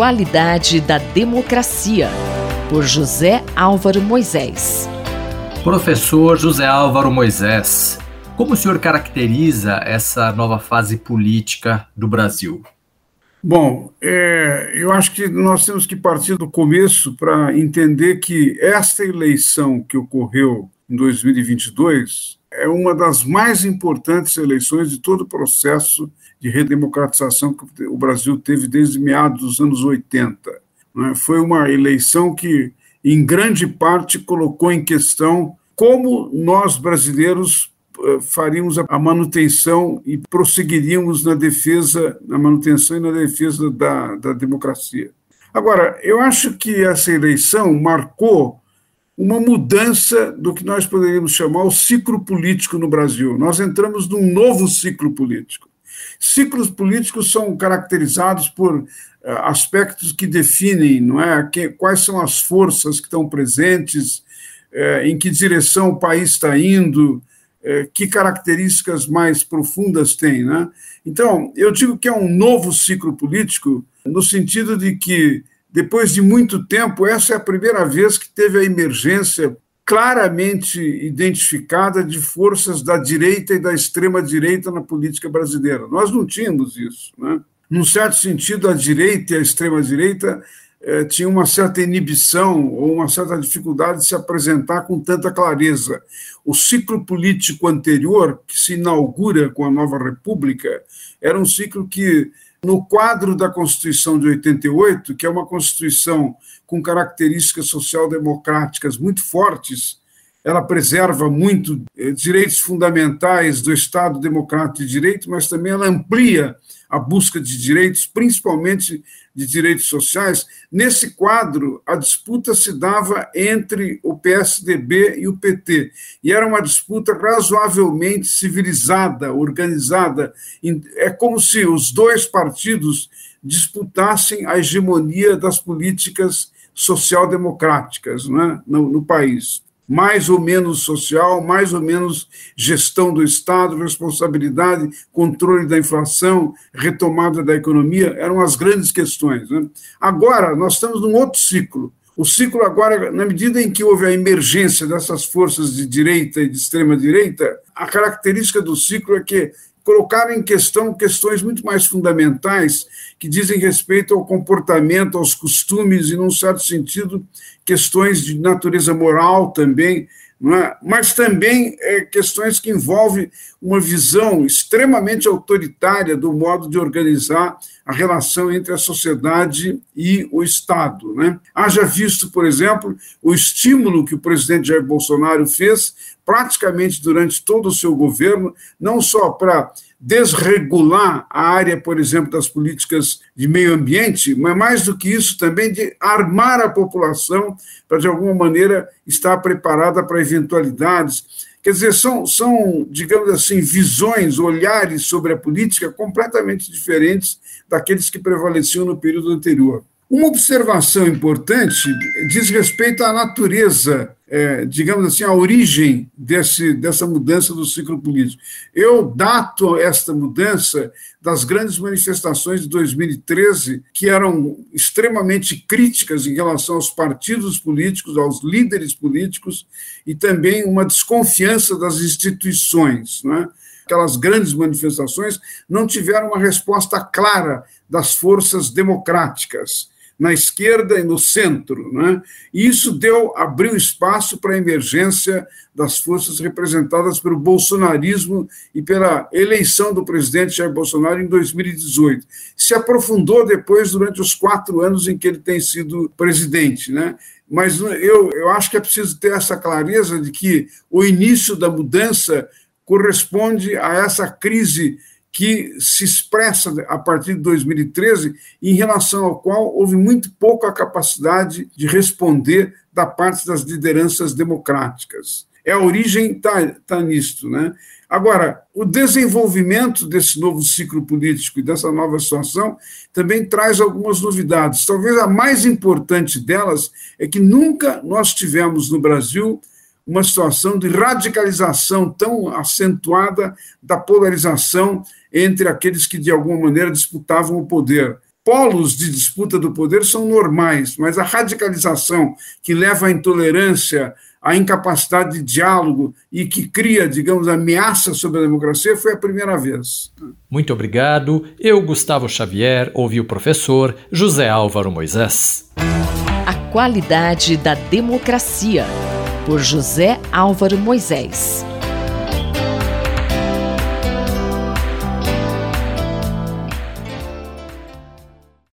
qualidade da democracia, por José Álvaro Moisés. Professor José Álvaro Moisés, como o senhor caracteriza essa nova fase política do Brasil? Bom, é, eu acho que nós temos que partir do começo para entender que esta eleição que ocorreu em 2022 é uma das mais importantes eleições de todo o processo de redemocratização que o Brasil teve desde meados dos anos 80. Né? Foi uma eleição que, em grande parte, colocou em questão como nós brasileiros eh, faríamos a manutenção e prosseguiríamos na defesa, na manutenção e na defesa da, da democracia. Agora, eu acho que essa eleição marcou uma mudança do que nós poderíamos chamar o ciclo político no Brasil. Nós entramos num novo ciclo político. Ciclos políticos são caracterizados por eh, aspectos que definem, não é, que, quais são as forças que estão presentes, eh, em que direção o país está indo, eh, que características mais profundas tem, né? Então, eu digo que é um novo ciclo político no sentido de que depois de muito tempo, essa é a primeira vez que teve a emergência claramente identificada de forças da direita e da extrema-direita na política brasileira. Nós não tínhamos isso. Né? Num certo sentido, a direita e a extrema-direita eh, tinham uma certa inibição ou uma certa dificuldade de se apresentar com tanta clareza. O ciclo político anterior, que se inaugura com a nova República, era um ciclo que no quadro da Constituição de 88, que é uma Constituição com características social-democráticas muito fortes, ela preserva muito eh, direitos fundamentais do Estado democrático de direito, mas também ela amplia a busca de direitos, principalmente de direitos sociais. Nesse quadro, a disputa se dava entre o PSDB e o PT, e era uma disputa razoavelmente civilizada, organizada. É como se os dois partidos disputassem a hegemonia das políticas social-democráticas né, no, no país mais ou menos social, mais ou menos gestão do Estado, responsabilidade, controle da inflação, retomada da economia, eram as grandes questões. Né? Agora, nós estamos num outro ciclo. O ciclo agora, na medida em que houve a emergência dessas forças de direita e de extrema direita, a característica do ciclo é que colocaram em questão questões muito mais fundamentais que dizem respeito ao comportamento, aos costumes e, num certo sentido, questões de natureza moral também, é? mas também é, questões que envolvem uma visão extremamente autoritária do modo de organizar a relação entre a sociedade e o Estado. Né? Haja visto, por exemplo, o estímulo que o presidente Jair Bolsonaro fez praticamente durante todo o seu governo, não só para desregular a área, por exemplo, das políticas de meio ambiente, mas mais do que isso também de armar a população para, de alguma maneira, estar preparada para eventualidades. Quer dizer, são, são, digamos assim, visões, olhares sobre a política completamente diferentes daqueles que prevaleciam no período anterior. Uma observação importante diz respeito à natureza, é, digamos assim, à origem desse, dessa mudança do ciclo político. Eu dato esta mudança das grandes manifestações de 2013, que eram extremamente críticas em relação aos partidos políticos, aos líderes políticos, e também uma desconfiança das instituições. Não é? aquelas grandes manifestações, não tiveram uma resposta clara das forças democráticas na esquerda e no centro. Né? E isso deu, abriu espaço para a emergência das forças representadas pelo bolsonarismo e pela eleição do presidente Jair Bolsonaro em 2018. Se aprofundou depois durante os quatro anos em que ele tem sido presidente. Né? Mas eu, eu acho que é preciso ter essa clareza de que o início da mudança corresponde a essa crise que se expressa a partir de 2013, em relação ao qual houve muito pouca capacidade de responder da parte das lideranças democráticas. É a origem está tá nisto, né? Agora, o desenvolvimento desse novo ciclo político e dessa nova situação também traz algumas novidades. Talvez a mais importante delas é que nunca nós tivemos no Brasil uma situação de radicalização tão acentuada da polarização entre aqueles que, de alguma maneira, disputavam o poder. polos de disputa do poder são normais, mas a radicalização que leva à intolerância, à incapacidade de diálogo e que cria, digamos, ameaça sobre a democracia foi a primeira vez. Muito obrigado. Eu, Gustavo Xavier, ouvi o professor José Álvaro Moisés. A qualidade da democracia, por José Álvaro Moisés.